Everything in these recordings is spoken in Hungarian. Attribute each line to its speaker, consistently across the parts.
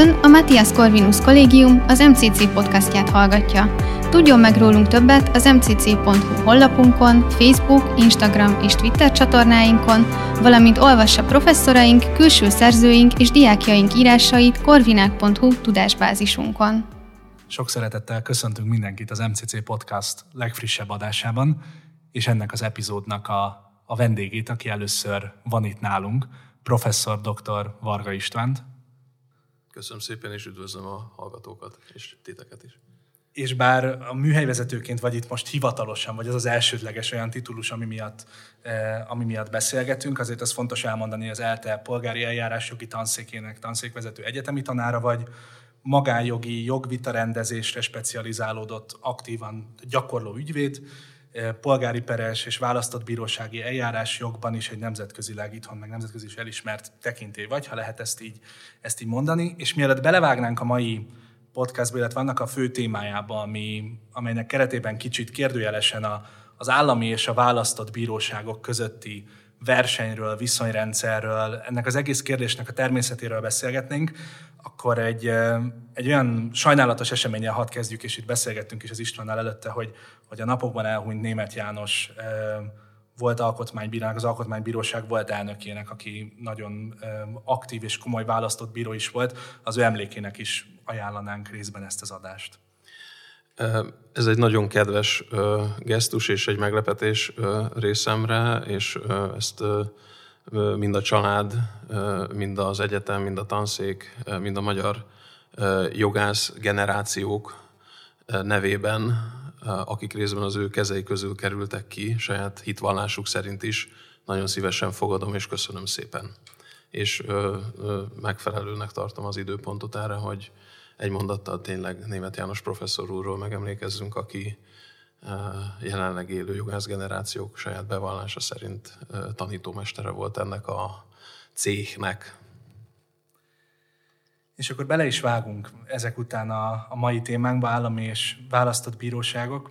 Speaker 1: Ön a Matthias Corvinus Kollégium az MCC podcastját hallgatja. Tudjon meg rólunk többet az mcc.hu honlapunkon, Facebook, Instagram és Twitter csatornáinkon, valamint olvassa professzoraink, külső szerzőink és diákjaink írásait corvinák.hu tudásbázisunkon.
Speaker 2: Sok szeretettel köszöntünk mindenkit az MCC Podcast legfrissebb adásában, és ennek az epizódnak a, a vendégét, aki először van itt nálunk, professzor dr. Varga Istvánt.
Speaker 3: Köszönöm szépen, és üdvözlöm a hallgatókat, és titeket is.
Speaker 2: És bár a műhelyvezetőként vagy itt most hivatalosan, vagy az az elsődleges olyan titulus, ami miatt, eh, ami miatt beszélgetünk, azért az fontos elmondani, hogy az ELTE polgári eljárásjogi tanszékének tanszékvezető egyetemi tanára vagy, magánjogi jogvitarendezésre specializálódott, aktívan gyakorló ügyvéd, polgári peres és választott bírósági eljárás jogban is egy nemzetközileg itthon, meg nemzetközi is elismert tekintély vagy, ha lehet ezt így, ezt így mondani. És mielőtt belevágnánk a mai podcastba, illetve vannak a fő témájába, ami, amelynek keretében kicsit kérdőjelesen a, az állami és a választott bíróságok közötti versenyről, viszonyrendszerről, ennek az egész kérdésnek a természetéről beszélgetnénk, akkor egy, egy olyan sajnálatos eseményel hadd kezdjük, és itt beszélgettünk is az Istvánnal előtte, hogy, hogy a napokban elhunyt német János volt alkotmánybírónak, az alkotmánybíróság volt elnökének, aki nagyon aktív és komoly választott bíró is volt, az ő emlékének is ajánlanánk részben ezt az adást.
Speaker 3: Ez egy nagyon kedves gesztus és egy meglepetés részemre, és ezt mind a család, mind az egyetem, mind a tanszék, mind a magyar jogász generációk nevében, akik részben az ő kezei közül kerültek ki, saját hitvallásuk szerint is, nagyon szívesen fogadom, és köszönöm szépen. És megfelelőnek tartom az időpontot erre, hogy egy mondattal tényleg német János professzor úrról megemlékezzünk, aki jelenleg élő jogász generációk saját bevallása szerint tanítómestere volt ennek a céhnek.
Speaker 2: És akkor bele is vágunk ezek után a, a mai témánkba, állami és választott bíróságok.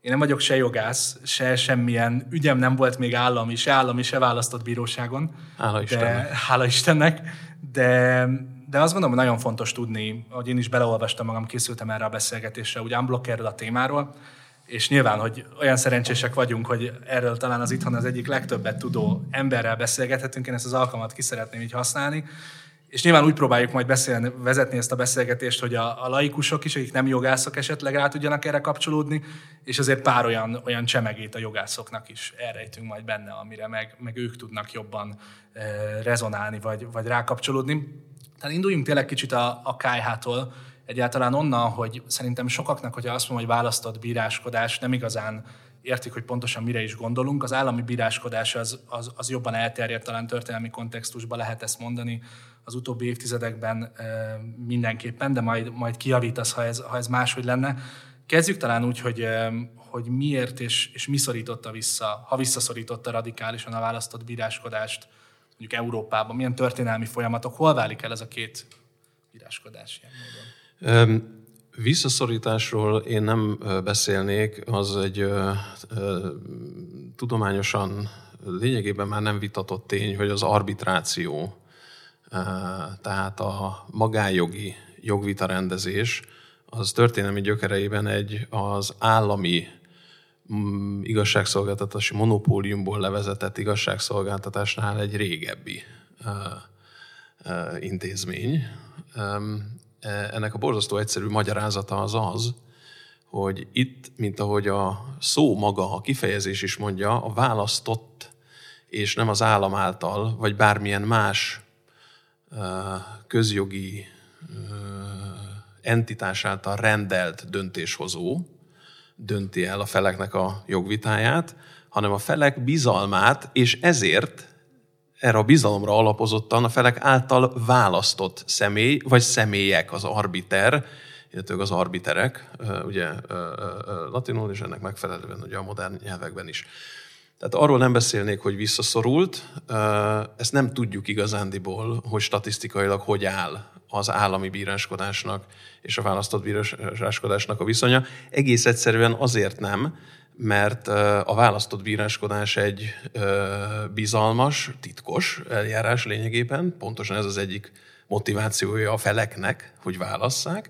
Speaker 2: Én nem vagyok se jogász, se semmilyen ügyem nem volt még állami, se állami, se választott bíróságon.
Speaker 3: Hála Istennek.
Speaker 2: De, hála Istennek. De, de azt gondolom, hogy nagyon fontos tudni, hogy én is beleolvastam magam, készültem erre a beszélgetésre, úgy unblock erről a témáról, és nyilván, hogy olyan szerencsések vagyunk, hogy erről talán az itthon az egyik legtöbbet tudó emberrel beszélgethetünk, én ezt az alkalmat ki szeretném így használni, és nyilván úgy próbáljuk majd beszélni, vezetni ezt a beszélgetést, hogy a, a laikusok is, akik nem jogászok esetleg rá tudjanak erre kapcsolódni, és azért pár olyan, olyan csemegét a jogászoknak is elrejtünk majd benne, amire meg, meg ők tudnak jobban e, rezonálni, vagy, vagy rákapcsolódni. Tehát induljunk tényleg kicsit a, a KH-tól, egyáltalán onnan, hogy szerintem sokaknak, hogyha azt mondom, hogy választott bíráskodás, nem igazán értik, hogy pontosan mire is gondolunk. Az állami bíráskodás az, az, az jobban elterjedt, talán történelmi kontextusban lehet ezt mondani az utóbbi évtizedekben e, mindenképpen, de majd, majd kiavítasz, ha ez, ha ez máshogy lenne. Kezdjük talán úgy, hogy, hogy miért és, és mi szorította vissza, ha visszaszorította radikálisan a választott bíráskodást mondjuk Európában, milyen történelmi folyamatok, hol válik el ez a két bíráskodás ilyen módon?
Speaker 3: Visszaszorításról én nem beszélnék, az egy ö, ö, tudományosan lényegében már nem vitatott tény, hogy az arbitráció, ö, tehát a magánjogi jogvitarendezés, az történelmi gyökereiben egy az állami igazságszolgáltatási monopóliumból levezetett igazságszolgáltatásnál egy régebbi intézmény. E, ennek a borzasztó egyszerű magyarázata az az, hogy itt, mint ahogy a szó maga, a kifejezés is mondja, a választott és nem az állam által, vagy bármilyen más közjogi entitás által rendelt döntéshozó dönti el a feleknek a jogvitáját, hanem a felek bizalmát, és ezért erre a bizalomra alapozottan a felek által választott személy, vagy személyek, az arbiter, illetve az arbiterek, ugye latinul, és ennek megfelelően ugye a modern nyelvekben is. Tehát arról nem beszélnék, hogy visszaszorult, ezt nem tudjuk igazándiból, hogy statisztikailag hogy áll az állami bíráskodásnak és a választott bíráskodásnak a viszonya. Egész egyszerűen azért nem, mert a választott bíráskodás egy bizalmas, titkos eljárás lényegében, pontosan ez az egyik motivációja a feleknek, hogy válasszák,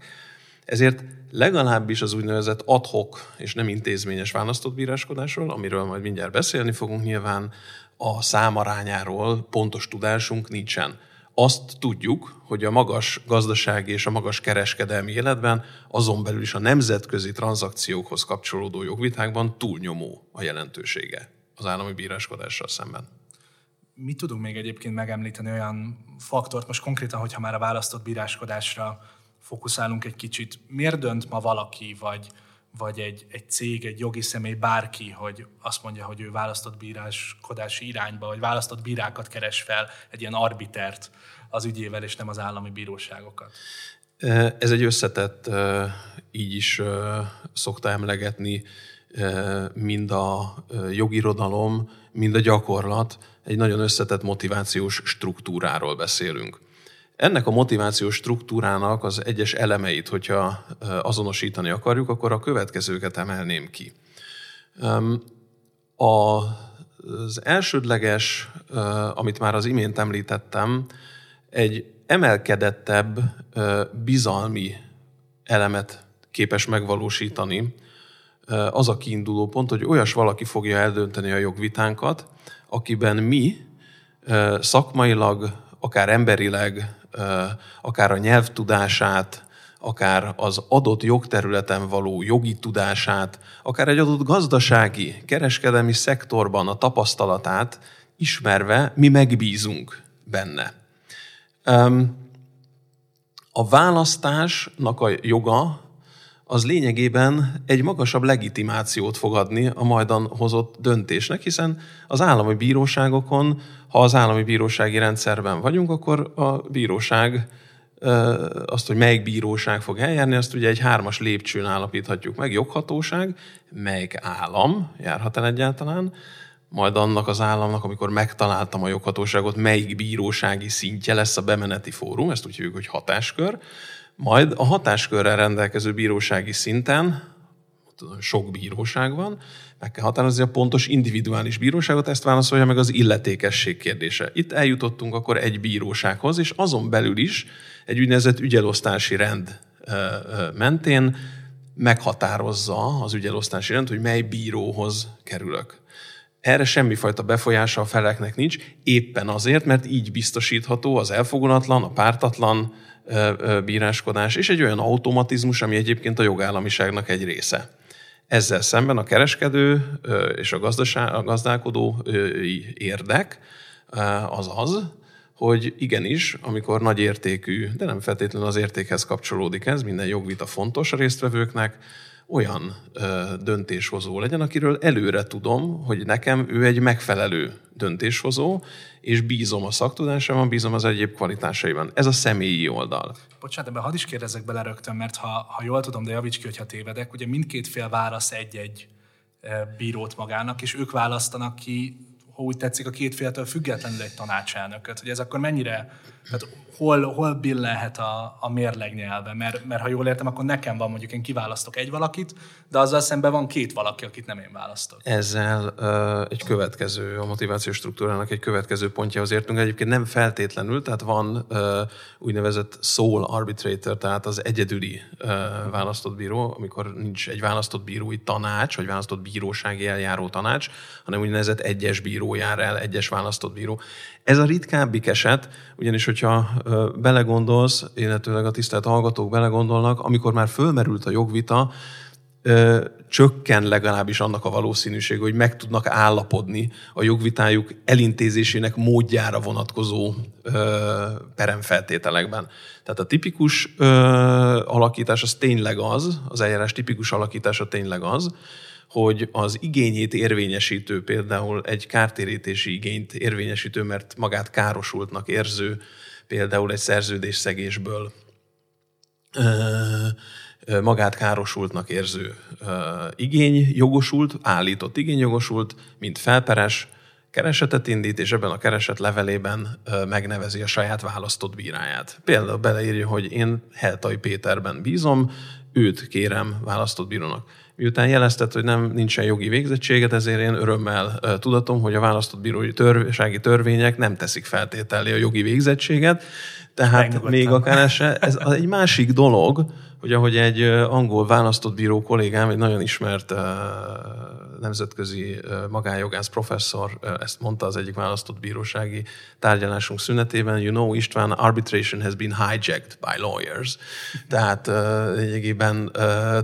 Speaker 3: ezért legalábbis az úgynevezett adhok és nem intézményes választott bíráskodásról, amiről majd mindjárt beszélni fogunk nyilván, a számarányáról pontos tudásunk nincsen. Azt tudjuk, hogy a magas gazdasági és a magas kereskedelmi életben, azon belül is a nemzetközi tranzakciókhoz kapcsolódó jogvitákban túlnyomó a jelentősége az állami bíráskodással szemben.
Speaker 2: Mit tudunk még egyébként megemlíteni olyan faktort, most konkrétan, hogyha már a választott bíráskodásra fókuszálunk egy kicsit, miért dönt ma valaki, vagy, vagy egy, egy cég, egy jogi személy, bárki, hogy azt mondja, hogy ő választott bíráskodási irányba, vagy választott bírákat keres fel, egy ilyen arbitert az ügyével, és nem az állami bíróságokat?
Speaker 3: Ez egy összetett, így is szokta emlegetni mind a jogirodalom, mind a gyakorlat, egy nagyon összetett motivációs struktúráról beszélünk. Ennek a motivációs struktúrának az egyes elemeit, hogyha azonosítani akarjuk, akkor a következőket emelném ki. Az elsődleges, amit már az imént említettem, egy emelkedettebb bizalmi elemet képes megvalósítani, az a kiinduló pont, hogy olyas valaki fogja eldönteni a jogvitánkat, akiben mi szakmailag, akár emberileg, akár a nyelvtudását, akár az adott jogterületen való jogi tudását, akár egy adott gazdasági, kereskedelmi szektorban a tapasztalatát ismerve mi megbízunk benne. A választásnak a joga az lényegében egy magasabb legitimációt fog adni a majdan hozott döntésnek, hiszen az állami bíróságokon, ha az állami bírósági rendszerben vagyunk, akkor a bíróság azt, hogy melyik bíróság fog eljárni, azt ugye egy hármas lépcsőn állapíthatjuk meg, joghatóság, melyik állam járhat el egyáltalán, majd annak az államnak, amikor megtaláltam a joghatóságot, melyik bírósági szintje lesz a bemeneti fórum, ezt úgy hívjuk, hogy hatáskör, majd a hatáskörrel rendelkező bírósági szinten, sok bíróság van, meg kell határozni a pontos individuális bíróságot, ezt válaszolja meg az illetékesség kérdése. Itt eljutottunk akkor egy bírósághoz, és azon belül is egy úgynevezett ügyelosztási rend mentén meghatározza az ügyelosztási rend, hogy mely bíróhoz kerülök. Erre semmifajta befolyása a feleknek nincs, éppen azért, mert így biztosítható az elfogulatlan, a pártatlan bíráskodás, és egy olyan automatizmus, ami egyébként a jogállamiságnak egy része. Ezzel szemben a kereskedő és a, gazdaság, a gazdálkodó érdek az az, hogy igenis, amikor nagy értékű, de nem feltétlenül az értékhez kapcsolódik ez, minden jogvita fontos a résztvevőknek, olyan döntéshozó legyen, akiről előre tudom, hogy nekem ő egy megfelelő döntéshozó, és bízom a szaktudásában, bízom az egyéb kvalitásaiban. Ez a személyi oldal.
Speaker 2: Bocsánat, ebben hadd is kérdezzek bele rögtön, mert ha, ha jól tudom, de javíts ki, hogyha tévedek, ugye mindkét fél válasz egy-egy bírót magának, és ők választanak ki ha úgy tetszik, a két féltől függetlenül egy tanácselnököt. Hogy ez akkor mennyire, tehát hol, hol billenhet a, a mérleg nyelve? Mert, mert ha jól értem, akkor nekem van mondjuk, én kiválasztok egy valakit, de azzal szemben van két valaki, akit nem én választok.
Speaker 3: Ezzel uh, egy következő, a motivációs struktúrának egy következő pontjához értünk. Egyébként nem feltétlenül, tehát van uh, úgynevezett sole arbitrator, tehát az egyedüli uh, választott bíró, amikor nincs egy választott bírói tanács, vagy választott bírósági eljáró tanács, hanem úgynevezett egyes bíró jár el, egyes választott bíró. Ez a ritkábbik eset, ugyanis hogyha belegondolsz, illetőleg a tisztelt hallgatók belegondolnak, amikor már fölmerült a jogvita, csökken legalábbis annak a valószínűség, hogy meg tudnak állapodni a jogvitájuk elintézésének módjára vonatkozó peremfeltételekben. Tehát a tipikus alakítás az tényleg az, az eljárás tipikus alakítása tényleg az, hogy az igényét érvényesítő, például egy kártérítési igényt érvényesítő, mert magát károsultnak érző, például egy szerződésszegésből magát károsultnak érző igény jogosult, állított igény jogosult, mint felperes, keresetet indít, és ebben a kereset levelében megnevezi a saját választott bíráját. Például beleírja, hogy én Heltai Péterben bízom, őt kérem választott bírónak Miután jelezted, hogy nem nincsen jogi végzettséget, ezért én örömmel tudatom, hogy a választott bírói törvényi törvények nem teszik feltételé a jogi végzettséget, tehát még akár ez, ez egy másik dolog, hogy ahogy egy angol választott bíró kollégám, egy nagyon ismert nemzetközi magánjogász professzor ezt mondta az egyik választott bírósági tárgyalásunk szünetében, you know István, arbitration has been hijacked by lawyers. Tehát lényegében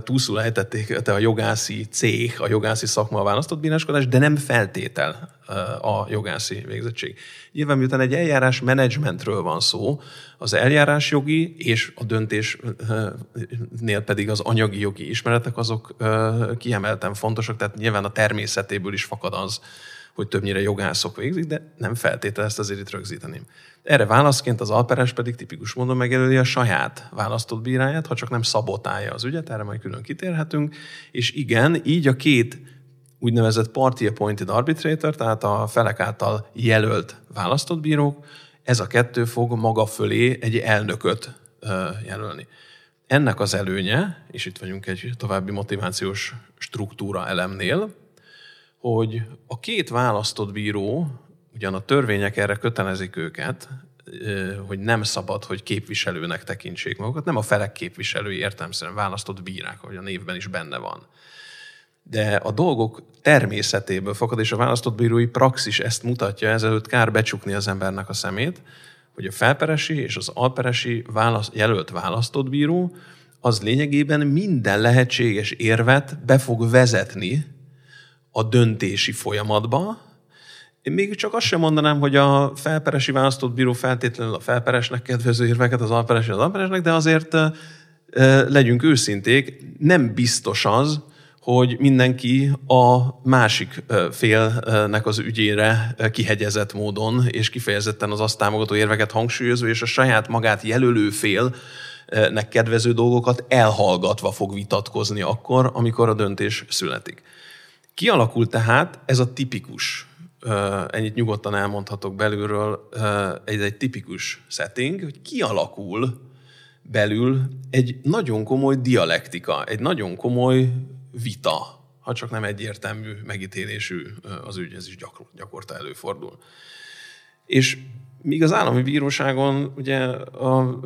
Speaker 3: túlszul ejtették te a jogászi cég, a jogászi szakma a választott bíráskodás, de nem feltétel a jogászi végzettség. Nyilván miután egy eljárás menedzsmentről van szó, az eljárás jogi és a döntésnél pedig az anyagi jogi ismeretek azok kiemelten fontosak, tehát nyilván a természetéből is fakad az, hogy többnyire jogászok végzik, de nem feltétlenül ezt azért itt rögzíteném. Erre válaszként az alperes pedig tipikus módon megjelöli a saját választott bíráját, ha csak nem szabotálja az ügyet, erre majd külön kitérhetünk, és igen, így a két úgynevezett party appointed arbitrator, tehát a felek által jelölt választott bírók, ez a kettő fog maga fölé egy elnököt jelölni. Ennek az előnye, és itt vagyunk egy további motivációs struktúra elemnél, hogy a két választott bíró, ugyan a törvények erre kötelezik őket, hogy nem szabad, hogy képviselőnek tekintsék magukat, nem a felek képviselői értelmszerűen választott bírák, ahogy a névben is benne van de a dolgok természetéből fakad, és a választott bírói praxis ezt mutatja, ezelőtt kár becsukni az embernek a szemét, hogy a felperesi és az alperesi választ, jelölt választott bíró az lényegében minden lehetséges érvet be fog vezetni a döntési folyamatba. Én még csak azt sem mondanám, hogy a felperesi választott bíró feltétlenül a felperesnek kedvező érveket, az alperesi az alperesnek, de azért legyünk őszinték, nem biztos az, hogy mindenki a másik félnek az ügyére kihegyezett módon és kifejezetten az azt támogató érveket hangsúlyozó, és a saját magát jelölő félnek kedvező dolgokat elhallgatva fog vitatkozni akkor, amikor a döntés születik. Kialakult tehát ez a tipikus, ennyit nyugodtan elmondhatok belülről, egy, egy tipikus setting, hogy kialakul belül egy nagyon komoly dialektika, egy nagyon komoly vita, ha csak nem egyértelmű megítélésű az ügy, ez is gyakor, gyakorta előfordul. És míg az állami bíróságon ugye a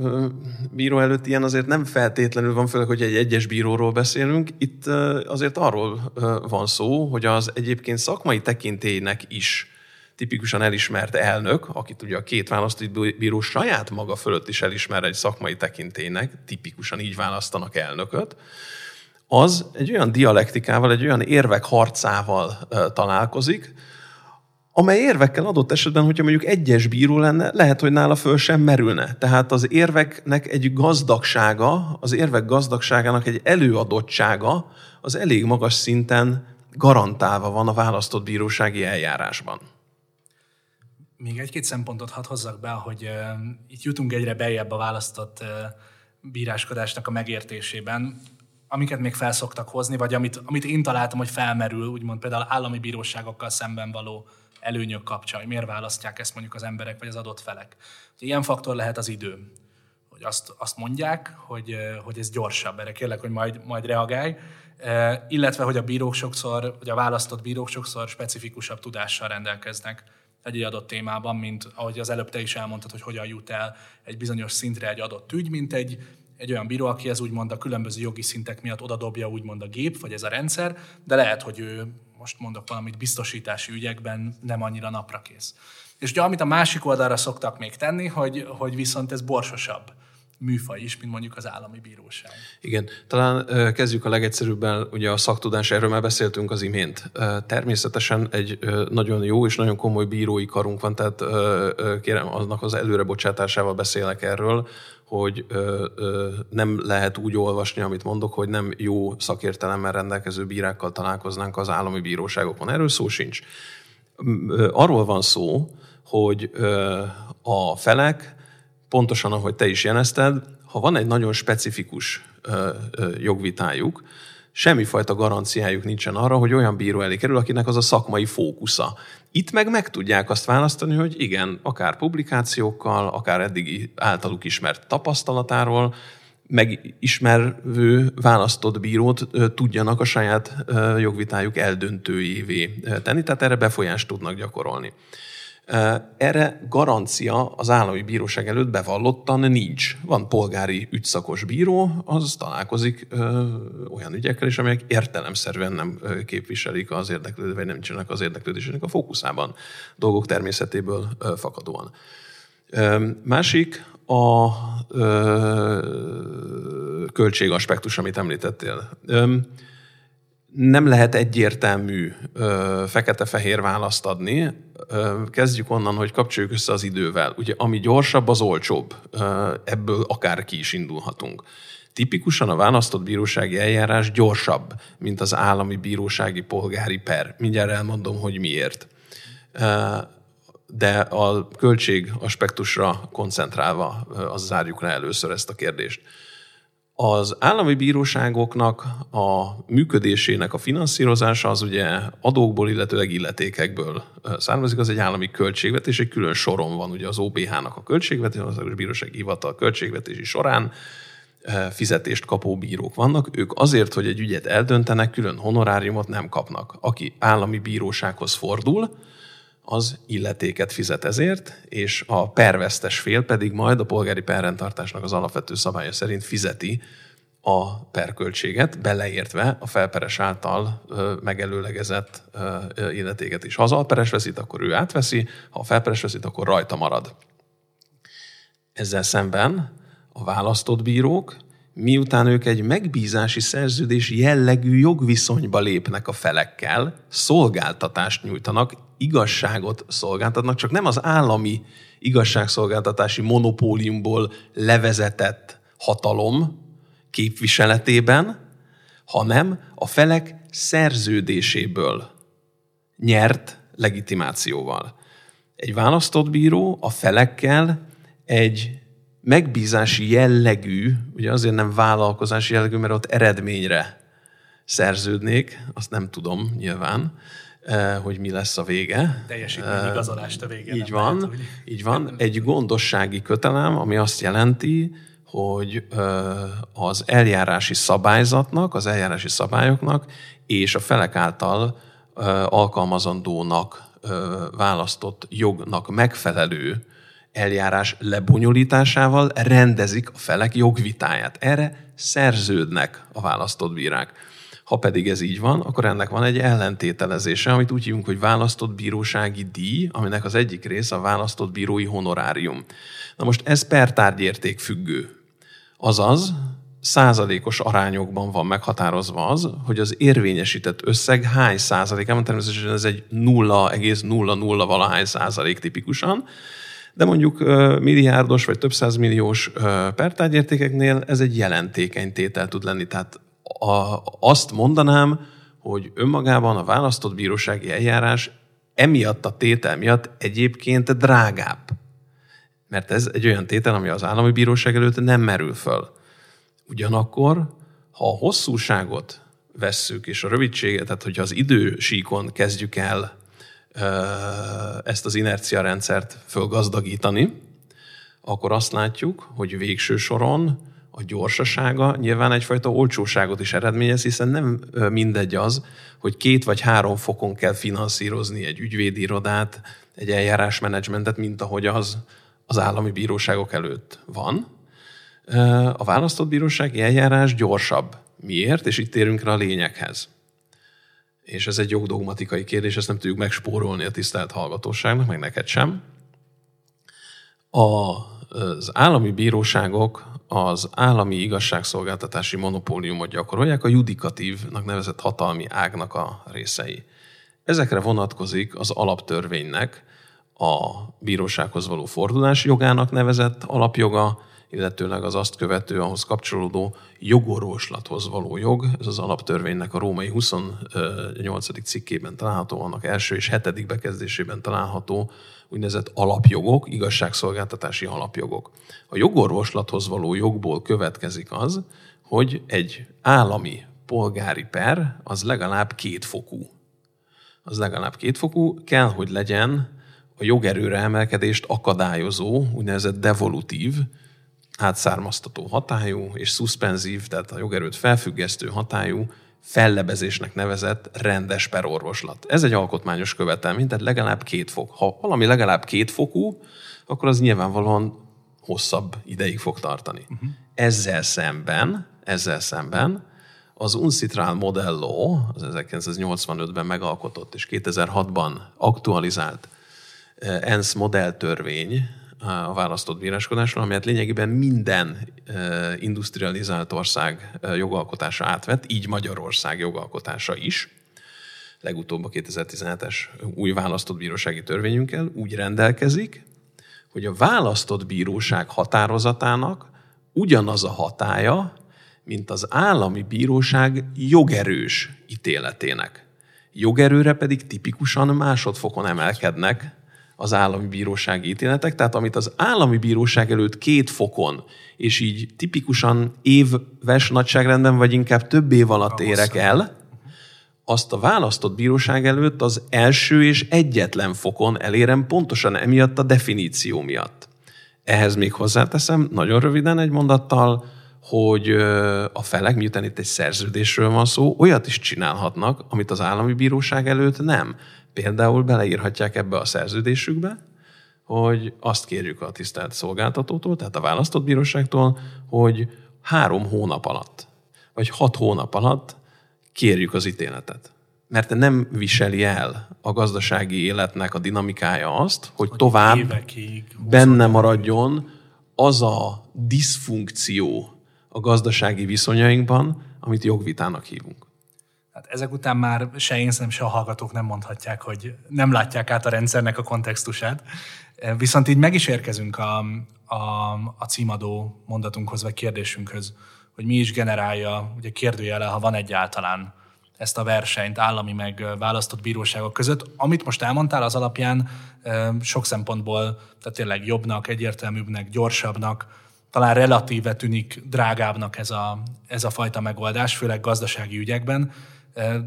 Speaker 3: bíró előtt ilyen azért nem feltétlenül van, főleg, hogy egy egyes bíróról beszélünk, itt azért arról van szó, hogy az egyébként szakmai tekintélynek is tipikusan elismert elnök, akit ugye a két választott bíró saját maga fölött is elismer egy szakmai tekintélynek, tipikusan így választanak elnököt, az egy olyan dialektikával, egy olyan érvek harcával találkozik, amely érvekkel adott esetben, hogyha mondjuk egyes bíró lenne, lehet, hogy nála föl sem merülne. Tehát az érveknek egy gazdagsága, az érvek gazdagságának egy előadottsága az elég magas szinten garantálva van a választott bírósági eljárásban.
Speaker 2: Még egy-két szempontot hadd hozzak be, hogy uh, itt jutunk egyre beljebb a választott uh, bíráskodásnak a megértésében amiket még felszoktak hozni, vagy amit, amit én találtam, hogy felmerül, úgymond például állami bíróságokkal szemben való előnyök kapcsán, miért választják ezt mondjuk az emberek vagy az adott felek. Ilyen faktor lehet az idő, hogy azt, azt mondják, hogy, hogy ez gyorsabb. Erre kérlek, hogy majd, majd reagálj. Illetve, hogy a bírók sokszor, vagy a választott bírók sokszor specifikusabb tudással rendelkeznek egy adott témában, mint ahogy az előbb te is elmondtad, hogy hogyan jut el egy bizonyos szintre egy adott ügy, mint egy egy olyan bíró, aki ez úgymond a különböző jogi szintek miatt odadobja úgymond a gép, vagy ez a rendszer, de lehet, hogy ő, most mondok valamit, biztosítási ügyekben nem annyira napra kész. És ugye amit a másik oldalra szoktak még tenni, hogy, hogy viszont ez borsosabb műfaj is, mint mondjuk az állami bíróság.
Speaker 3: Igen, talán kezdjük a legegyszerűbben, ugye a szaktudás, erről már beszéltünk az imént. Természetesen egy nagyon jó és nagyon komoly bírói karunk van, tehát kérem, aznak az előrebocsátásával beszélek erről, hogy ö, ö, nem lehet úgy olvasni, amit mondok, hogy nem jó szakértelemmel rendelkező bírákkal találkoznánk az állami bíróságokon. Erről szó sincs. Arról van szó, hogy ö, a felek, pontosan ahogy te is jelezted, ha van egy nagyon specifikus ö, ö, jogvitájuk, semmifajta garanciájuk nincsen arra, hogy olyan bíró elé kerül, akinek az a szakmai fókusza. Itt meg meg tudják azt választani, hogy igen, akár publikációkkal, akár eddigi általuk ismert tapasztalatáról, megismervő választott bírót tudjanak a saját jogvitájuk eldöntőjévé tenni, tehát erre befolyást tudnak gyakorolni. Erre garancia az állami bíróság előtt bevallottan nincs. Van polgári ügyszakos bíró, az találkozik ö, olyan ügyekkel is, amelyek értelemszerűen nem képviselik az érdeklődő, vagy nem csinálnak az érdeklődésének a fókuszában dolgok természetéből ö, fakadóan. Ö, másik a ö, költségaspektus, amit említettél. Ö, nem lehet egyértelmű fekete-fehér választ adni. Kezdjük onnan, hogy kapcsoljuk össze az idővel. Ugye, ami gyorsabb, az olcsóbb. Ebből akár ki is indulhatunk. Tipikusan a választott bírósági eljárás gyorsabb, mint az állami bírósági polgári per. Mindjárt elmondom, hogy miért. De a költség aspektusra koncentrálva az zárjuk le először ezt a kérdést. Az állami bíróságoknak a működésének a finanszírozása az ugye adókból, illetőleg illetékekből származik, az egy állami költségvetés, egy külön soron van ugye az OBH-nak a költségvetés, az Országos Bírósági Hivatal költségvetési során fizetést kapó bírók vannak. Ők azért, hogy egy ügyet eldöntenek, külön honoráriumot nem kapnak. Aki állami bírósághoz fordul, az illetéket fizet ezért, és a pervesztes fél pedig majd a polgári perrendtartásnak az alapvető szabálya szerint fizeti a perköltséget, beleértve a felperes által megelőlegezett illetéket is. Ha az alperes veszít, akkor ő átveszi, ha a felperes veszít, akkor rajta marad. Ezzel szemben a választott bírók, miután ők egy megbízási szerződés jellegű jogviszonyba lépnek a felekkel, szolgáltatást nyújtanak, igazságot szolgáltatnak, csak nem az állami igazságszolgáltatási monopóliumból levezetett hatalom képviseletében, hanem a felek szerződéséből nyert legitimációval. Egy választott bíró a felekkel egy megbízási jellegű, ugye azért nem vállalkozási jellegű, mert ott eredményre szerződnék, azt nem tudom nyilván, Eh, hogy mi lesz a vége.
Speaker 2: Teljesítményigazolást a vége.
Speaker 3: Így van, lehet, hogy... így van. Egy gondossági kötelem, ami azt jelenti, hogy eh, az eljárási szabályzatnak, az eljárási szabályoknak és a felek által eh, alkalmazandónak választott jognak megfelelő eljárás lebonyolításával rendezik a felek jogvitáját. Erre szerződnek a választott bírák. Ha pedig ez így van, akkor ennek van egy ellentételezése, amit úgy hívunk, hogy választott bírósági díj, aminek az egyik része a választott bírói honorárium. Na most ez per tárgyérték függő. Azaz, százalékos arányokban van meghatározva az, hogy az érvényesített összeg hány százalékában, természetesen ez egy 0,00 valahány százalék tipikusan, de mondjuk milliárdos vagy több százmilliós pertárgyértékeknél ez egy jelentékeny tétel tud lenni, tehát a, azt mondanám, hogy önmagában a választott bírósági eljárás emiatt a tétel miatt egyébként drágább. Mert ez egy olyan tétel, ami az állami bíróság előtt nem merül föl. Ugyanakkor, ha a hosszúságot vesszük, és a rövidséget, tehát hogyha az idősíkon kezdjük el ezt az inercia rendszert fölgazdagítani, akkor azt látjuk, hogy végső soron a gyorsasága nyilván egyfajta olcsóságot is eredményez, hiszen nem mindegy az, hogy két vagy három fokon kell finanszírozni egy ügyvédirodát, egy eljárásmenedzsmentet, mint ahogy az az állami bíróságok előtt van. A választott bírósági eljárás gyorsabb. Miért? És itt térünk rá a lényeghez. És ez egy jogdogmatikai kérdés, ezt nem tudjuk megspórolni a tisztelt hallgatóságnak, meg neked sem. Az állami bíróságok az állami igazságszolgáltatási monopóliumot gyakorolják, a judikatívnak nevezett hatalmi ágnak a részei. Ezekre vonatkozik az alaptörvénynek a bírósághoz való fordulás jogának nevezett alapjoga, illetőleg az azt követő, ahhoz kapcsolódó jogorvoslathoz való jog. Ez az alaptörvénynek a római 28. cikkében található, annak első és hetedik bekezdésében található úgynevezett alapjogok, igazságszolgáltatási alapjogok. A jogorvoslathoz való jogból következik az, hogy egy állami polgári per az legalább kétfokú. Az legalább kétfokú, kell, hogy legyen a jogerőre emelkedést akadályozó, úgynevezett devolutív átszármaztató hatályú, és szuszpenzív, tehát a jogerőt felfüggesztő hatályú, fellebezésnek nevezett rendes perorvoslat. Ez egy alkotmányos követelmény, tehát legalább két fok. Ha valami legalább két fokú, akkor az nyilvánvalóan hosszabb ideig fog tartani. Uh-huh. Ezzel szemben, ezzel szemben az Uncitral Model Law, az 1985-ben megalkotott és 2006-ban aktualizált eh, ENSZ modelltörvény a választott bíráskodásról, amelyet lényegében minden industrializált ország jogalkotása átvett, így Magyarország jogalkotása is. Legutóbb a 2017-es új választott bírósági törvényünkkel úgy rendelkezik, hogy a választott bíróság határozatának ugyanaz a hatája, mint az állami bíróság jogerős ítéletének. Jogerőre pedig tipikusan másodfokon emelkednek az állami bírósági ítéletek, tehát amit az állami bíróság előtt két fokon, és így tipikusan éves nagyságrendben, vagy inkább több év alatt érek el, azt a választott bíróság előtt az első és egyetlen fokon elérem pontosan emiatt a definíció miatt. Ehhez még hozzáteszem, nagyon röviden egy mondattal, hogy a felek, miután itt egy szerződésről van szó, olyat is csinálhatnak, amit az állami bíróság előtt nem. Például beleírhatják ebbe a szerződésükbe, hogy azt kérjük a tisztelt szolgáltatótól, tehát a választott bíróságtól, hogy három hónap alatt, vagy hat hónap alatt kérjük az ítéletet. Mert nem viseli el a gazdasági életnek a dinamikája azt, hogy, tovább évekig, benne maradjon az a diszfunkció a gazdasági viszonyainkban, amit jogvitának hívunk.
Speaker 2: Hát ezek után már se én, se a hallgatók nem mondhatják, hogy nem látják át a rendszernek a kontextusát. Viszont így meg is érkezünk a, a, a címadó mondatunkhoz, vagy kérdésünkhöz hogy mi is generálja, ugye kérdőjele, ha van egyáltalán ezt a versenyt állami meg választott bíróságok között. Amit most elmondtál, az alapján sok szempontból, tehát tényleg jobbnak, egyértelműbbnek, gyorsabbnak, talán relatíve tűnik drágábbnak ez a, ez a fajta megoldás, főleg gazdasági ügyekben,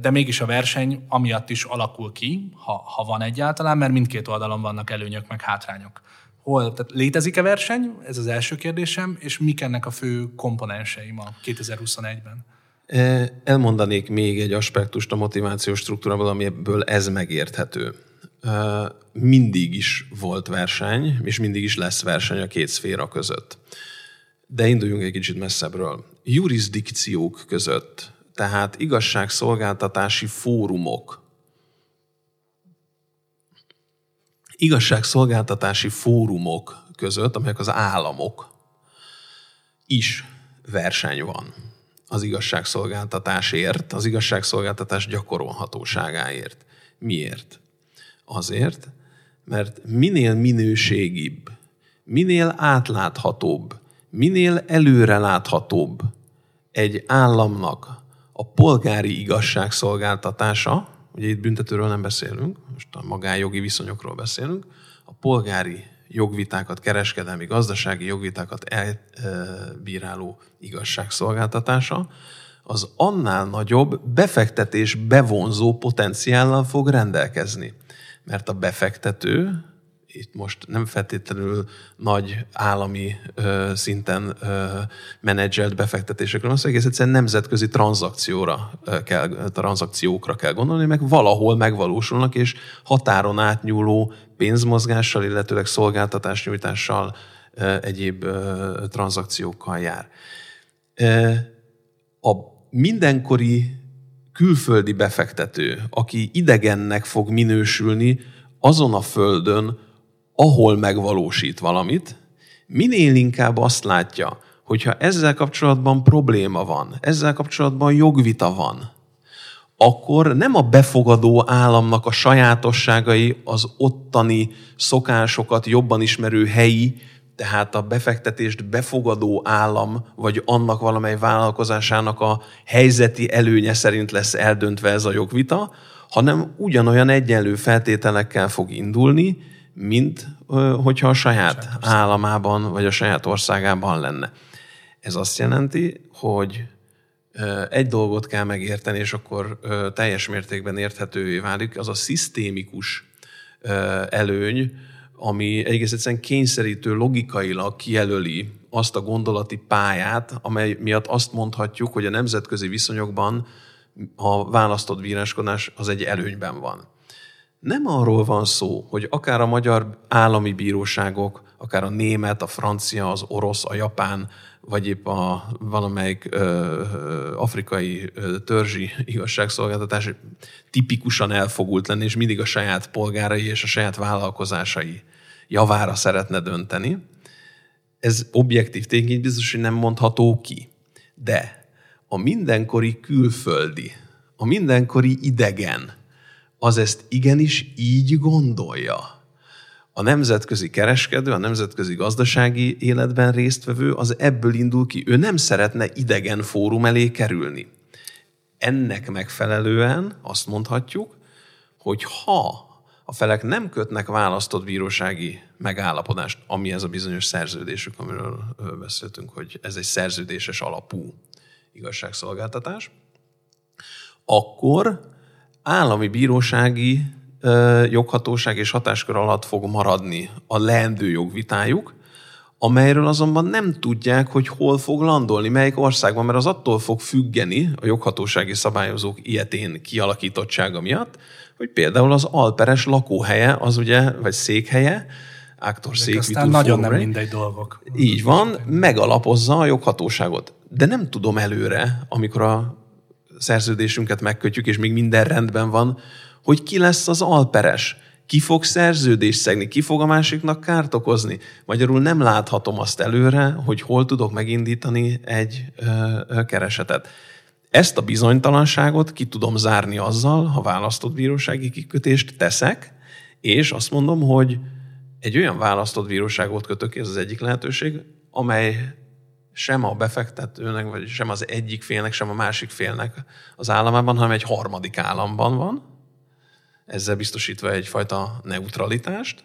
Speaker 2: de mégis a verseny amiatt is alakul ki, ha, ha van egyáltalán, mert mindkét oldalon vannak előnyök meg hátrányok hol, tehát létezik-e verseny? Ez az első kérdésem, és mik ennek a fő komponensei ma 2021-ben?
Speaker 3: Elmondanék még egy aspektust a motivációs struktúrából, amiből ez megérthető. Mindig is volt verseny, és mindig is lesz verseny a két szféra között. De induljunk egy kicsit messzebbről. Jurisdikciók között, tehát igazságszolgáltatási fórumok, igazságszolgáltatási fórumok között, amelyek az államok, is verseny van az igazságszolgáltatásért, az igazságszolgáltatás gyakorolhatóságáért. Miért? Azért, mert minél minőségibb, minél átláthatóbb, minél előreláthatóbb egy államnak a polgári igazságszolgáltatása, ugye itt büntetőről nem beszélünk, most a magánjogi viszonyokról beszélünk, a polgári jogvitákat, kereskedelmi, gazdasági jogvitákat elbíráló igazságszolgáltatása, az annál nagyobb befektetés bevonzó potenciállal fog rendelkezni. Mert a befektető itt most nem feltétlenül nagy állami ö, szinten ö, menedzselt befektetésekről van szó, egész egyszerűen nemzetközi tranzakcióra kell, tranzakciókra kell gondolni, meg valahol megvalósulnak, és határon átnyúló pénzmozgással, illetőleg szolgáltatásnyújtással, ö, egyéb ö, tranzakciókkal jár. A mindenkori külföldi befektető, aki idegennek fog minősülni azon a földön, ahol megvalósít valamit, minél inkább azt látja, hogyha ezzel kapcsolatban probléma van, ezzel kapcsolatban jogvita van, akkor nem a befogadó államnak a sajátosságai, az ottani szokásokat jobban ismerő helyi, tehát a befektetést befogadó állam, vagy annak valamely vállalkozásának a helyzeti előnye szerint lesz eldöntve ez a jogvita, hanem ugyanolyan egyenlő feltételekkel fog indulni, mint hogyha a saját államában vagy a saját országában lenne. Ez azt jelenti, hogy egy dolgot kell megérteni, és akkor teljes mértékben érthetővé válik, az a szisztémikus előny, ami egész egyszerűen kényszerítő logikailag kijelöli azt a gondolati pályát, amely miatt azt mondhatjuk, hogy a nemzetközi viszonyokban a választott bíráskodás az egy előnyben van. Nem arról van szó, hogy akár a magyar állami bíróságok, akár a német, a francia, az orosz, a japán, vagy épp a valamelyik ö, afrikai ö, törzsi igazságszolgáltatás tipikusan elfogult lenni, és mindig a saját polgárai és a saját vállalkozásai javára szeretne dönteni. Ez objektív tényként biztos, hogy nem mondható ki. De a mindenkori külföldi, a mindenkori idegen, az ezt igenis így gondolja a nemzetközi kereskedő, a nemzetközi gazdasági életben résztvevő az ebből indul ki. Ő nem szeretne idegen fórum elé kerülni. Ennek megfelelően azt mondhatjuk, hogy ha a felek nem kötnek választott bírósági megállapodást, ami ez a bizonyos szerződésük, amiről beszéltünk, hogy ez egy szerződéses alapú igazságszolgáltatás, akkor állami bírósági joghatóság és hatáskör alatt fog maradni a leendő jogvitájuk, amelyről azonban nem tudják, hogy hol fog landolni, melyik országban, mert az attól fog függeni a joghatósági szabályozók ilyetén kialakítottsága miatt, hogy például az alperes lakóhelye, az ugye, vagy székhelye, Áktor szék,
Speaker 2: Aztán nagyon nem mindegy dolgok.
Speaker 3: Így van, megalapozza a joghatóságot. De nem tudom előre, amikor a szerződésünket megkötjük, és még minden rendben van, hogy ki lesz az alperes, ki fog szerződést szegni, ki fog a másiknak kárt okozni. Magyarul nem láthatom azt előre, hogy hol tudok megindítani egy ö, ö, keresetet. Ezt a bizonytalanságot ki tudom zárni azzal, ha választott bírósági kikötést teszek, és azt mondom, hogy egy olyan választott bíróságot kötök, ez az egyik lehetőség, amely sem a befektetőnek, vagy sem az egyik félnek, sem a másik félnek az államában, hanem egy harmadik államban van, ezzel biztosítva egyfajta neutralitást,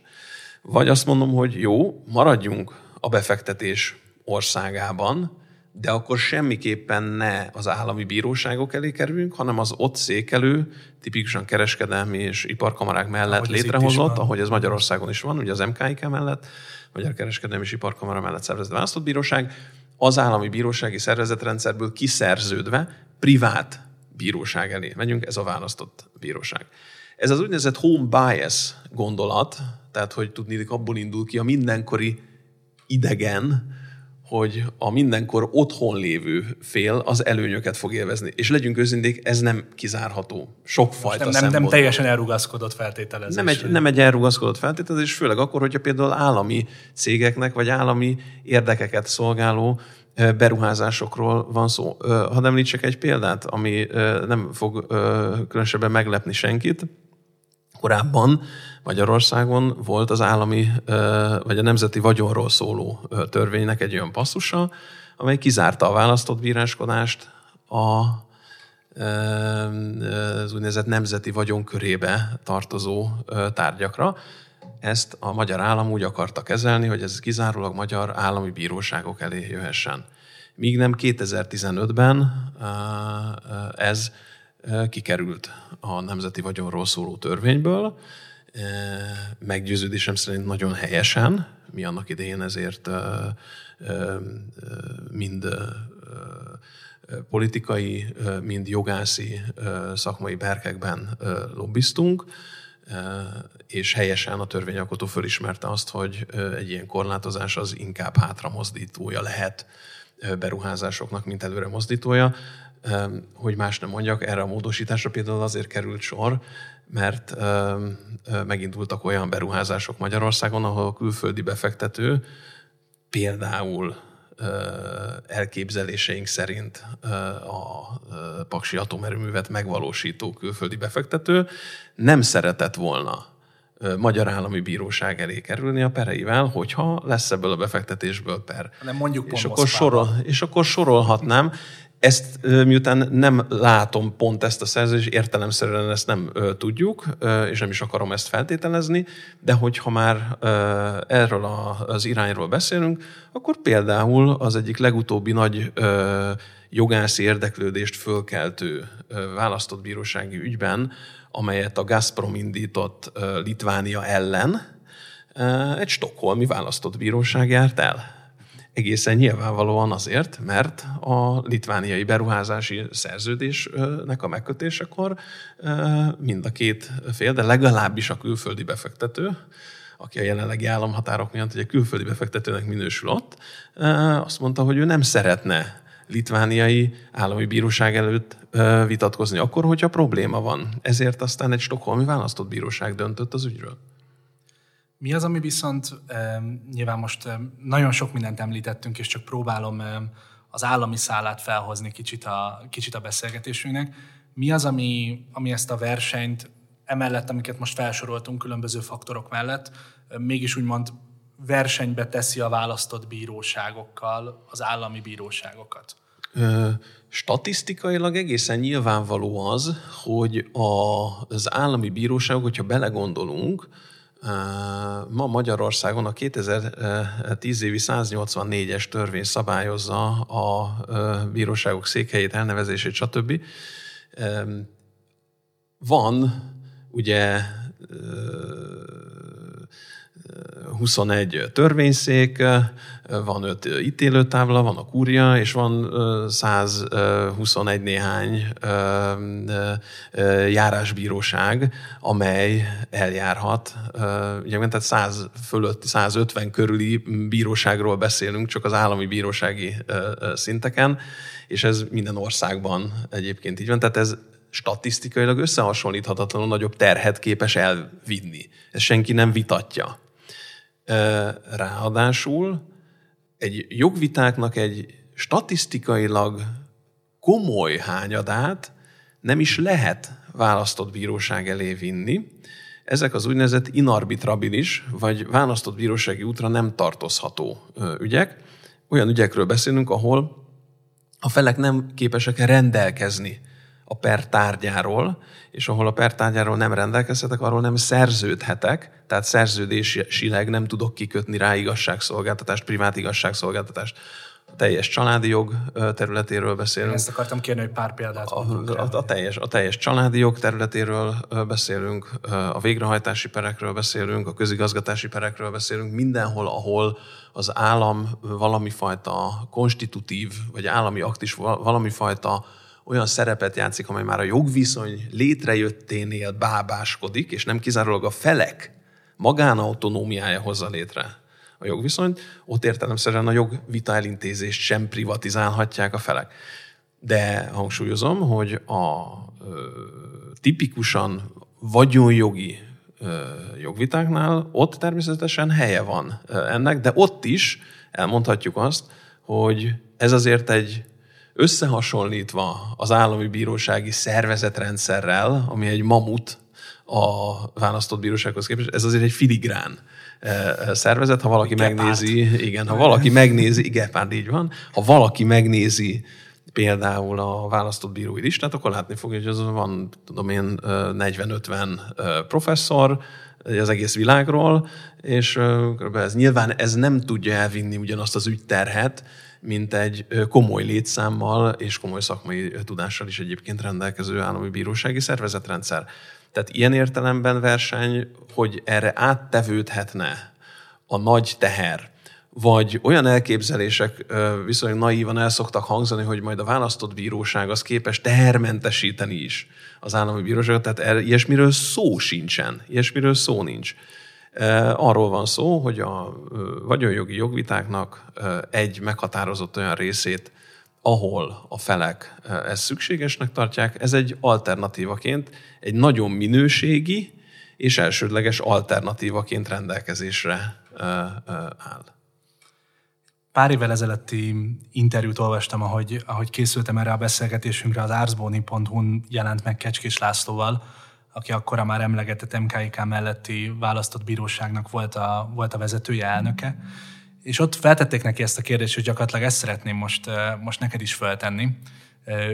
Speaker 3: vagy azt mondom, hogy jó, maradjunk a befektetés országában, de akkor semmiképpen ne az állami bíróságok elé kerülünk, hanem az ott székelő, tipikusan kereskedelmi és iparkamarák mellett ahogy létrehozott, ahogy ez Magyarországon is van, ugye az MKIK mellett, Magyar Kereskedelmi és Iparkamara mellett szervezett választott bíróság, az állami bírósági szervezetrendszerből kiszerződve privát bíróság elé megyünk, ez a választott bíróság. Ez az úgynevezett home bias gondolat, tehát hogy tudni, abból indul ki a mindenkori idegen, hogy a mindenkor otthon lévő fél az előnyöket fog élvezni. És legyünk őszinték, ez nem kizárható. Sokfajta
Speaker 2: nem, nem, nem teljesen elrugaszkodott feltételezés.
Speaker 3: Nem egy, nem egy elrugaszkodott feltételezés, főleg akkor, hogyha például állami cégeknek, vagy állami érdekeket szolgáló beruházásokról van szó. Hadd említsek egy példát, ami nem fog különösebben meglepni senkit. Korábban Magyarországon volt az állami, vagy a nemzeti vagyonról szóló törvénynek egy olyan passzusa, amely kizárta a választott bíráskodást a, az úgynevezett nemzeti vagyon körébe tartozó tárgyakra. Ezt a magyar állam úgy akarta kezelni, hogy ez kizárólag magyar állami bíróságok elé jöhessen. Míg nem 2015-ben ez kikerült a nemzeti vagyonról szóló törvényből, meggyőződésem szerint nagyon helyesen, mi annak idején ezért mind politikai, mind jogászi szakmai berkekben lobbiztunk, és helyesen a törvényalkotó fölismerte azt, hogy egy ilyen korlátozás az inkább hátramozdítója lehet beruházásoknak, mint előre mozdítója hogy más nem mondjak, erre a módosításra például azért került sor, mert megindultak olyan beruházások Magyarországon, ahol a külföldi befektető például elképzeléseink szerint a Paksi atomerőművet megvalósító külföldi befektető nem szeretett volna Magyar Állami Bíróság elé kerülni a pereivel, hogyha lesz ebből a befektetésből per.
Speaker 2: Nem mondjuk
Speaker 3: és akkor, sorol, és akkor sorolhatnám. Ezt miután nem látom pont ezt a szerződést, értelemszerűen ezt nem tudjuk, és nem is akarom ezt feltételezni, de hogyha már erről az irányról beszélünk, akkor például az egyik legutóbbi nagy jogászi érdeklődést fölkeltő választott bírósági ügyben, amelyet a Gazprom indított Litvánia ellen, egy stokholmi választott bíróság járt el Egészen nyilvánvalóan azért, mert a litvániai beruházási szerződésnek a megkötésekor mind a két fél, de legalábbis a külföldi befektető, aki a jelenlegi államhatárok miatt egy külföldi befektetőnek minősül ott, azt mondta, hogy ő nem szeretne litvániai állami bíróság előtt vitatkozni, akkor, hogyha probléma van. Ezért aztán egy stokholmi választott bíróság döntött az ügyről.
Speaker 2: Mi az, ami viszont nyilván most nagyon sok mindent említettünk, és csak próbálom az állami szálát felhozni kicsit a, kicsit a beszélgetésünknek. Mi az, ami, ami ezt a versenyt emellett, amiket most felsoroltunk különböző faktorok mellett, mégis úgymond versenybe teszi a választott bíróságokkal az állami bíróságokat?
Speaker 3: Statisztikailag egészen nyilvánvaló az, hogy az állami bíróságok, hogyha belegondolunk, Ma Magyarországon a 2010 évi 184-es törvény szabályozza a bíróságok székhelyét, elnevezését, stb. Van ugye 21 törvényszék, van 5 ítélőtábla, van a kúria, és van 121 néhány járásbíróság, amely eljárhat. Ugye, tehát 100 fölött, 150 körüli bíróságról beszélünk, csak az állami bírósági szinteken, és ez minden országban egyébként így van. Tehát ez statisztikailag összehasonlíthatatlanul nagyobb terhet képes elvinni. Ezt senki nem vitatja. Ráadásul egy jogvitáknak egy statisztikailag komoly hányadát nem is lehet választott bíróság elé vinni. Ezek az úgynevezett inarbitrabilis, vagy választott bírósági útra nem tartozható ügyek. Olyan ügyekről beszélünk, ahol a felek nem képesek rendelkezni a per tárgyáról, és ahol a per tárgyáról nem rendelkezhetek, arról nem szerződhetek, tehát szerződésileg nem tudok kikötni rá igazságszolgáltatást, privát igazságszolgáltatást. A teljes családi jog területéről beszélünk.
Speaker 2: Ezt akartam kérni, hogy pár példát
Speaker 3: a, a, a, teljes, a teljes családi jog területéről beszélünk, a végrehajtási perekről beszélünk, a közigazgatási perekről beszélünk, mindenhol, ahol az állam valami fajta konstitutív, vagy állami aktis valami fajta olyan szerepet játszik, amely már a jogviszony létrejötténél bábáskodik, és nem kizárólag a felek magánautonómiája hozza létre a jogviszonyt, ott értelemszerűen a jogvita elintézést sem privatizálhatják a felek. De hangsúlyozom, hogy a ö, tipikusan vagyonjogi ö, jogvitáknál ott természetesen helye van ennek, de ott is elmondhatjuk azt, hogy ez azért egy összehasonlítva az állami bírósági szervezetrendszerrel, ami egy mamut a választott bírósághoz képest, ez azért egy filigrán eh, szervezet, ha valaki Gepárt. megnézi, igen, ha valaki megnézi, igen, így van, ha valaki megnézi például a választott bírói listát, akkor látni fogja, hogy az van, tudom én, 40-50 eh, eh, professzor, az egész világról, és ez nyilván ez nem tudja elvinni ugyanazt az ügyterhet, mint egy komoly létszámmal és komoly szakmai tudással is egyébként rendelkező állami bírósági szervezetrendszer. Tehát ilyen értelemben verseny, hogy erre áttevődhetne a nagy teher, vagy olyan elképzelések viszonylag naívan el szoktak hangzani, hogy majd a választott bíróság az képes tehermentesíteni is az állami bíróságot, tehát er, ilyesmiről szó sincsen, ilyesmiről szó nincs. Arról van szó, hogy a vagyonjogi jogvitáknak egy meghatározott olyan részét, ahol a felek ezt szükségesnek tartják, ez egy alternatívaként, egy nagyon minőségi és elsődleges alternatívaként rendelkezésre áll.
Speaker 2: Pár évvel ezelőtti interjút olvastam, ahogy, ahogy készültem erre a beszélgetésünkre, az arzboni.hu-n jelent meg Kecskés Lászlóval, aki akkora már emlegetett MKIK melletti választott bíróságnak volt a, volt a vezetője, elnöke. És ott feltették neki ezt a kérdést, hogy gyakorlatilag ezt szeretném most, most neked is feltenni.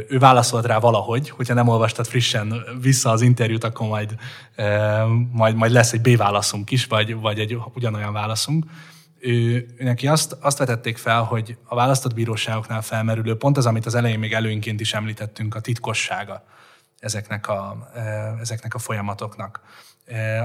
Speaker 2: Ő válaszolt rá valahogy, hogyha nem olvastad frissen vissza az interjút, akkor majd, majd, majd lesz egy B-válaszunk is, vagy, vagy egy ugyanolyan válaszunk. Ő neki azt, azt vetették fel, hogy a választott bíróságoknál felmerülő pont az, amit az elején még előnként is említettünk, a titkossága ezeknek a, ezeknek a folyamatoknak.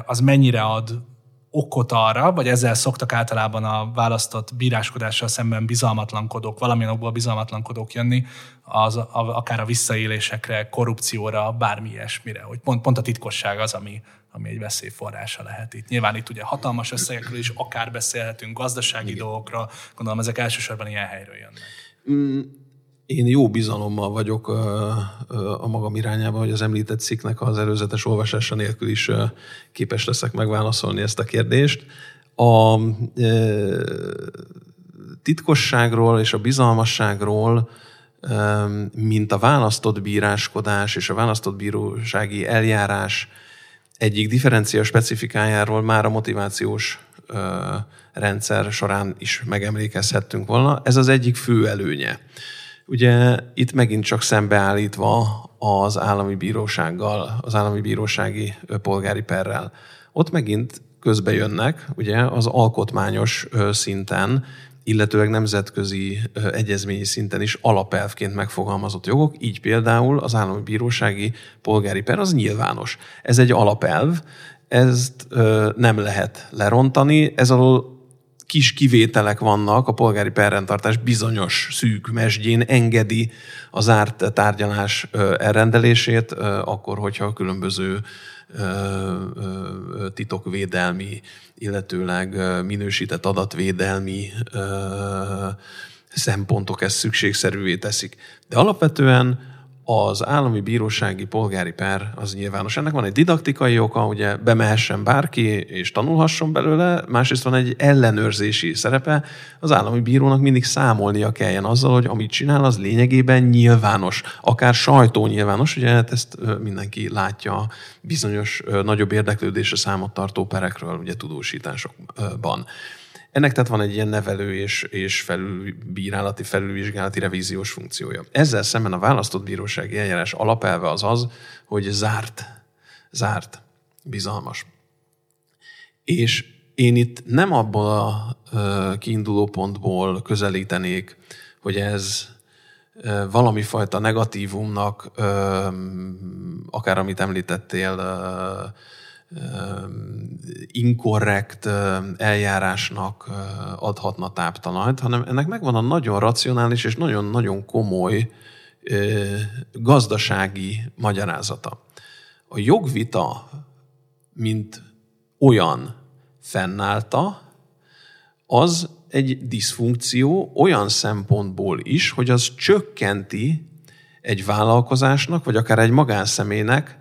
Speaker 2: Az mennyire ad okot arra, vagy ezzel szoktak általában a választott bíráskodással szemben bizalmatlankodók, valamilyen okból bizalmatlankodók jönni, az, a, akár a visszaélésekre, korrupcióra, bármi ilyesmire. Hogy pont, pont a titkosság az, ami, ami egy veszélyforrása lehet itt. Nyilván itt ugye hatalmas összegekről is akár beszélhetünk, gazdasági Igen. dolgokra, gondolom ezek elsősorban ilyen helyről jönnek.
Speaker 3: Mm, én jó bizalommal vagyok a magam irányában, hogy az említett cikknek az előzetes olvasása nélkül is képes leszek megválaszolni ezt a kérdést. A titkosságról és a bizalmasságról, mint a választott bíráskodás és a választott bírósági eljárás egyik differencia specifikájáról már a motivációs rendszer során is megemlékezhettünk volna. Ez az egyik fő előnye. Ugye itt megint csak szembeállítva az állami bírósággal, az állami bírósági polgári perrel. Ott megint közbe jönnek, ugye az alkotmányos szinten, illetőleg nemzetközi egyezményi szinten is alapelvként megfogalmazott jogok, így például az állami bírósági polgári per az nyilvános. Ez egy alapelv, ezt nem lehet lerontani, ez alól kis kivételek vannak, a polgári perrendtartás bizonyos szűk mesdjén engedi az árt tárgyalás elrendelését, akkor, hogyha a különböző titokvédelmi, illetőleg minősített adatvédelmi szempontok ezt szükségszerűvé teszik. De alapvetően az állami bírósági polgári per az nyilvános. Ennek van egy didaktikai oka, ugye bemehessen bárki és tanulhasson belőle, másrészt van egy ellenőrzési szerepe. Az állami bírónak mindig számolnia kelljen azzal, hogy amit csinál, az lényegében nyilvános, akár sajtó nyilvános, ugye hát ezt mindenki látja bizonyos nagyobb érdeklődésre számot tartó perekről, ugye tudósításokban. Ennek tehát van egy ilyen nevelő és, és felülbírálati, felülvizsgálati revíziós funkciója. Ezzel szemben a választott bírósági eljárás alapelve az az, hogy zárt, zárt, bizalmas. És én itt nem abból a kiinduló pontból közelítenék, hogy ez valami fajta negatívumnak, akár amit említettél, inkorrekt eljárásnak adhatna táptalajt, hanem ennek megvan a nagyon racionális és nagyon-nagyon komoly gazdasági magyarázata. A jogvita, mint olyan fennállta, az egy diszfunkció olyan szempontból is, hogy az csökkenti egy vállalkozásnak, vagy akár egy magánszemélynek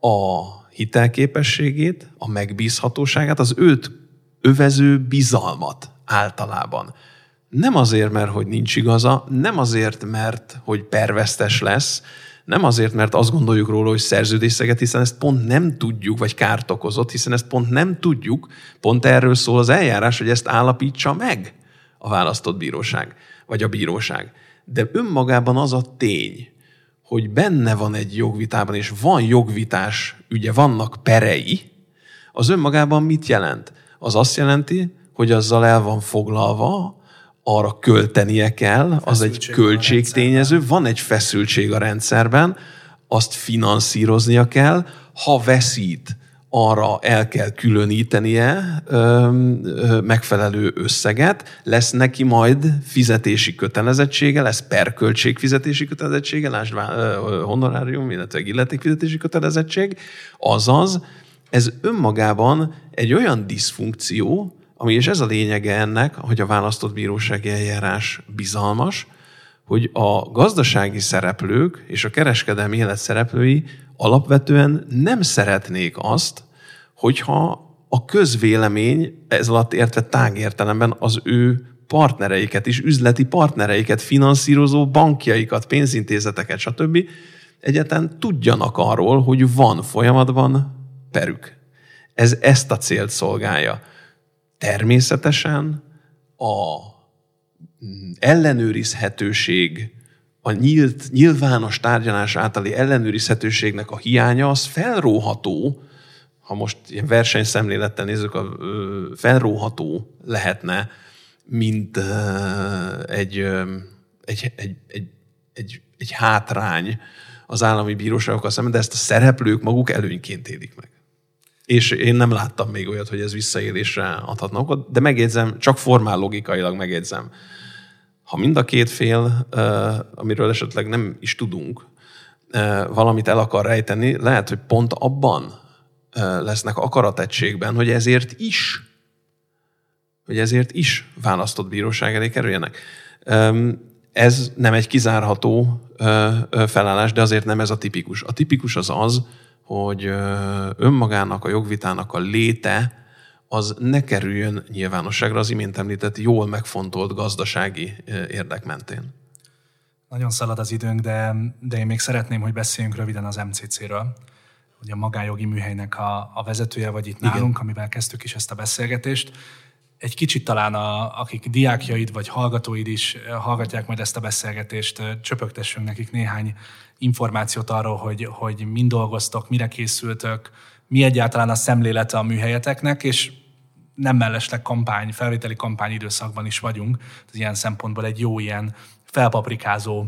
Speaker 3: a hitelképességét, a megbízhatóságát, az őt övező bizalmat általában. Nem azért, mert hogy nincs igaza, nem azért, mert hogy pervesztes lesz, nem azért, mert azt gondoljuk róla, hogy szerződészeget, hiszen ezt pont nem tudjuk, vagy kárt okozott, hiszen ezt pont nem tudjuk, pont erről szól az eljárás, hogy ezt állapítsa meg a választott bíróság, vagy a bíróság. De önmagában az a tény, hogy benne van egy jogvitában, és van jogvitás, ugye vannak perei, az önmagában mit jelent? Az azt jelenti, hogy azzal el van foglalva, arra költenie kell, az egy költségtényező, van egy feszültség a rendszerben, azt finanszíroznia kell, ha veszít, arra el kell különítenie ö, ö, megfelelő összeget, lesz neki majd fizetési kötelezettsége, lesz perköltség fizetési kötelezettsége, lásd honorárium, illetve illetékfizetési kötelezettség, azaz ez önmagában egy olyan diszfunkció, ami, és ez a lényege ennek, hogy a választott bírósági eljárás bizalmas, hogy a gazdasági szereplők és a kereskedelmi élet szereplői alapvetően nem szeretnék azt, hogyha a közvélemény, ez alatt értve tágértelemben az ő partnereiket is, üzleti partnereiket, finanszírozó bankjaikat, pénzintézeteket, stb. egyetlen tudjanak arról, hogy van folyamatban perük. Ez ezt a célt szolgálja. Természetesen a ellenőrizhetőség, a nyílt, nyilvános tárgyalás általi ellenőrizhetőségnek a hiánya az felróható ha most ilyen versenyszemlélettel nézzük, a felróható lehetne, mint egy, egy, egy, egy, egy, egy hátrány az állami bíróságokkal szemben, de ezt a szereplők maguk előnyként élik meg. És én nem láttam még olyat, hogy ez visszaélésre adhatna okot, de megjegyzem, csak formál logikailag megjegyzem. Ha mind a két fél, amiről esetleg nem is tudunk, valamit el akar rejteni, lehet, hogy pont abban lesznek akarategységben, hogy ezért is, hogy ezért is választott bíróság elé kerüljenek. Ez nem egy kizárható felállás, de azért nem ez a tipikus. A tipikus az az, hogy önmagának, a jogvitának a léte az ne kerüljön nyilvánosságra az imént említett jól megfontolt gazdasági érdek mentén.
Speaker 2: Nagyon szalad az időnk, de, de én még szeretném, hogy beszéljünk röviden az MCC-ről. Ugye a magájogi műhelynek a, a vezetője vagy itt Igen. nálunk, amivel kezdtük is ezt a beszélgetést. Egy kicsit talán, a, akik diákjaid vagy hallgatóid is hallgatják majd ezt a beszélgetést, csöpögtessünk nekik néhány információt arról, hogy, hogy mind dolgoztok, mire készültök, mi egyáltalán a szemlélete a műhelyeteknek, és nem mellesleg kampány, felvételi kampány időszakban is vagyunk. Ez ilyen szempontból egy jó ilyen felpaprikázó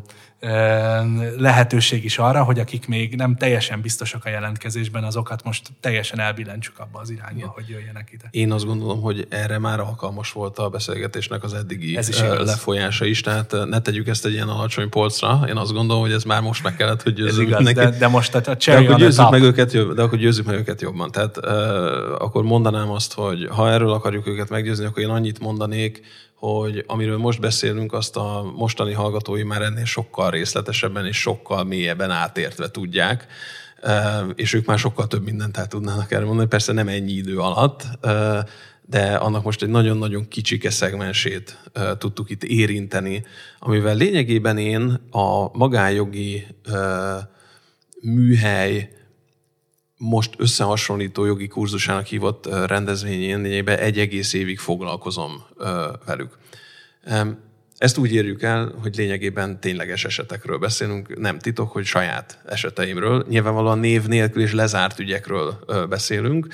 Speaker 2: lehetőség is arra, hogy akik még nem teljesen biztosak a jelentkezésben, azokat most teljesen elbillentsük abba az irányba, Igen. hogy jöjjenek ide.
Speaker 3: Én azt gondolom, hogy erre már alkalmas volt a beszélgetésnek az eddigi ez is lefolyása is, tehát ne tegyük ezt egy ilyen alacsony polcra. Én azt gondolom, hogy ez már most meg kellett, hogy győzzük
Speaker 2: igaz, neki. De, de most a de
Speaker 3: akkor győzzük meg őket, jobb, de akkor győzzük meg őket jobban. Tehát uh, akkor mondanám azt, hogy ha erről akarjuk őket meggyőzni, akkor én annyit mondanék, hogy amiről most beszélünk, azt a mostani hallgatói már ennél sokkal részletesebben és sokkal mélyebben átértve tudják, és ők már sokkal több mindent el tudnának erre mondani, persze nem ennyi idő alatt, de annak most egy nagyon-nagyon kicsike szegmensét tudtuk itt érinteni, amivel lényegében én a magájogi műhely most összehasonlító jogi kurzusának hívott rendezvényén lényegében egy egész évig foglalkozom velük. Ezt úgy érjük el, hogy lényegében tényleges esetekről beszélünk, nem titok, hogy saját eseteimről. Nyilvánvalóan név nélkül és lezárt ügyekről beszélünk,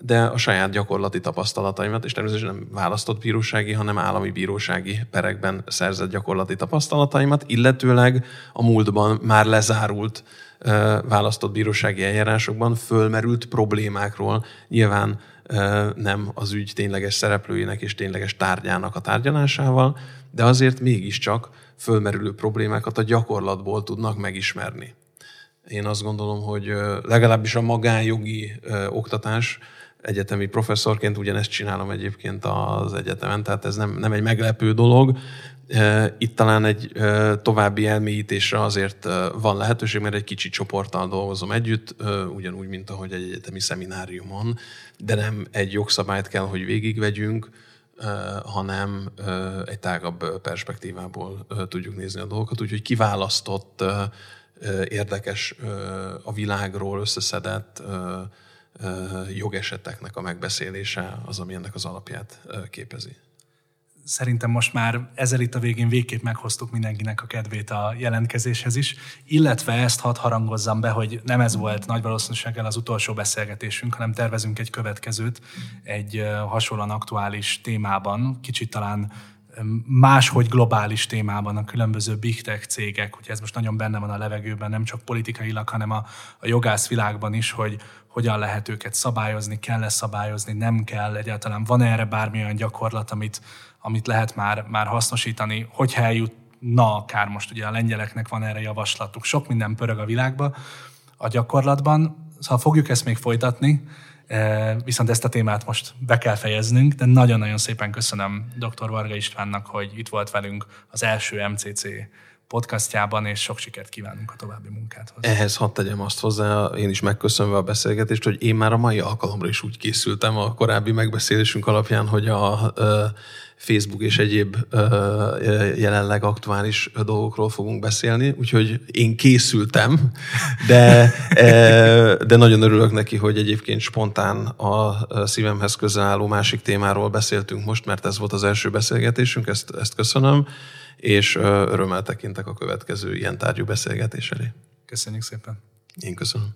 Speaker 3: de a saját gyakorlati tapasztalataimat, és természetesen nem választott bírósági, hanem állami bírósági perekben szerzett gyakorlati tapasztalataimat, illetőleg a múltban már lezárult választott bírósági eljárásokban fölmerült problémákról nyilván nem az ügy tényleges szereplőinek és tényleges tárgyának a tárgyalásával, de azért mégiscsak fölmerülő problémákat a gyakorlatból tudnak megismerni. Én azt gondolom, hogy legalábbis a magánjogi oktatás egyetemi professzorként ugyanezt csinálom egyébként az egyetemen, tehát ez nem, nem egy meglepő dolog. Itt talán egy további elmélyítésre azért van lehetőség, mert egy kicsi csoporttal dolgozom együtt, ugyanúgy, mint ahogy egy egyetemi szemináriumon, de nem egy jogszabályt kell, hogy végigvegyünk, hanem egy tágabb perspektívából tudjuk nézni a dolgokat. Úgyhogy kiválasztott, érdekes a világról összeszedett jogeseteknek a megbeszélése az, ami ennek az alapját képezi.
Speaker 2: Szerintem most már ezzel itt a végén végképp meghoztuk mindenkinek a kedvét a jelentkezéshez is, illetve ezt hadd harangozzam be, hogy nem ez volt nagy valószínűséggel az utolsó beszélgetésünk, hanem tervezünk egy következőt egy hasonlóan aktuális témában, kicsit talán máshogy globális témában a különböző big tech cégek, ugye ez most nagyon benne van a levegőben, nem csak politikailag, hanem a, a jogász világban is, hogy hogyan lehet őket szabályozni, kell-e szabályozni, nem kell, egyáltalán. Van erre bármilyen gyakorlat, amit, amit lehet már, már hasznosítani, hogyha eljutna akár most ugye a lengyeleknek van erre javaslatuk, sok minden pörög a világba a gyakorlatban, szóval fogjuk ezt még folytatni, e, viszont ezt a témát most be kell fejeznünk, de nagyon-nagyon szépen köszönöm dr. Varga Istvánnak, hogy itt volt velünk az első MCC podcastjában, és sok sikert kívánunk a további munkáthoz.
Speaker 3: Ehhez hadd tegyem azt hozzá, én is megköszönve a beszélgetést, hogy én már a mai alkalomra is úgy készültem a korábbi megbeszélésünk alapján, hogy a Facebook és egyéb jelenleg aktuális dolgokról fogunk beszélni, úgyhogy én készültem, de, de nagyon örülök neki, hogy egyébként spontán a szívemhez közel álló másik témáról beszéltünk most, mert ez volt az első beszélgetésünk, ezt, ezt köszönöm és örömmel tekintek a következő ilyen tárgyú beszélgetés elé.
Speaker 2: Köszönjük szépen.
Speaker 3: Én köszönöm.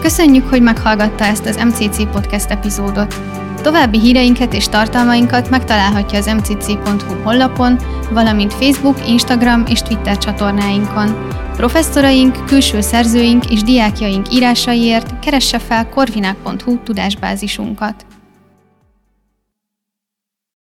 Speaker 1: Köszönjük, hogy meghallgatta ezt az MCC Podcast epizódot. További híreinket és tartalmainkat megtalálhatja az mcc.hu honlapon, valamint Facebook, Instagram és Twitter csatornáinkon. Professzoraink, külső szerzőink és diákjaink írásaiért keresse fel korvinák.hu tudásbázisunkat.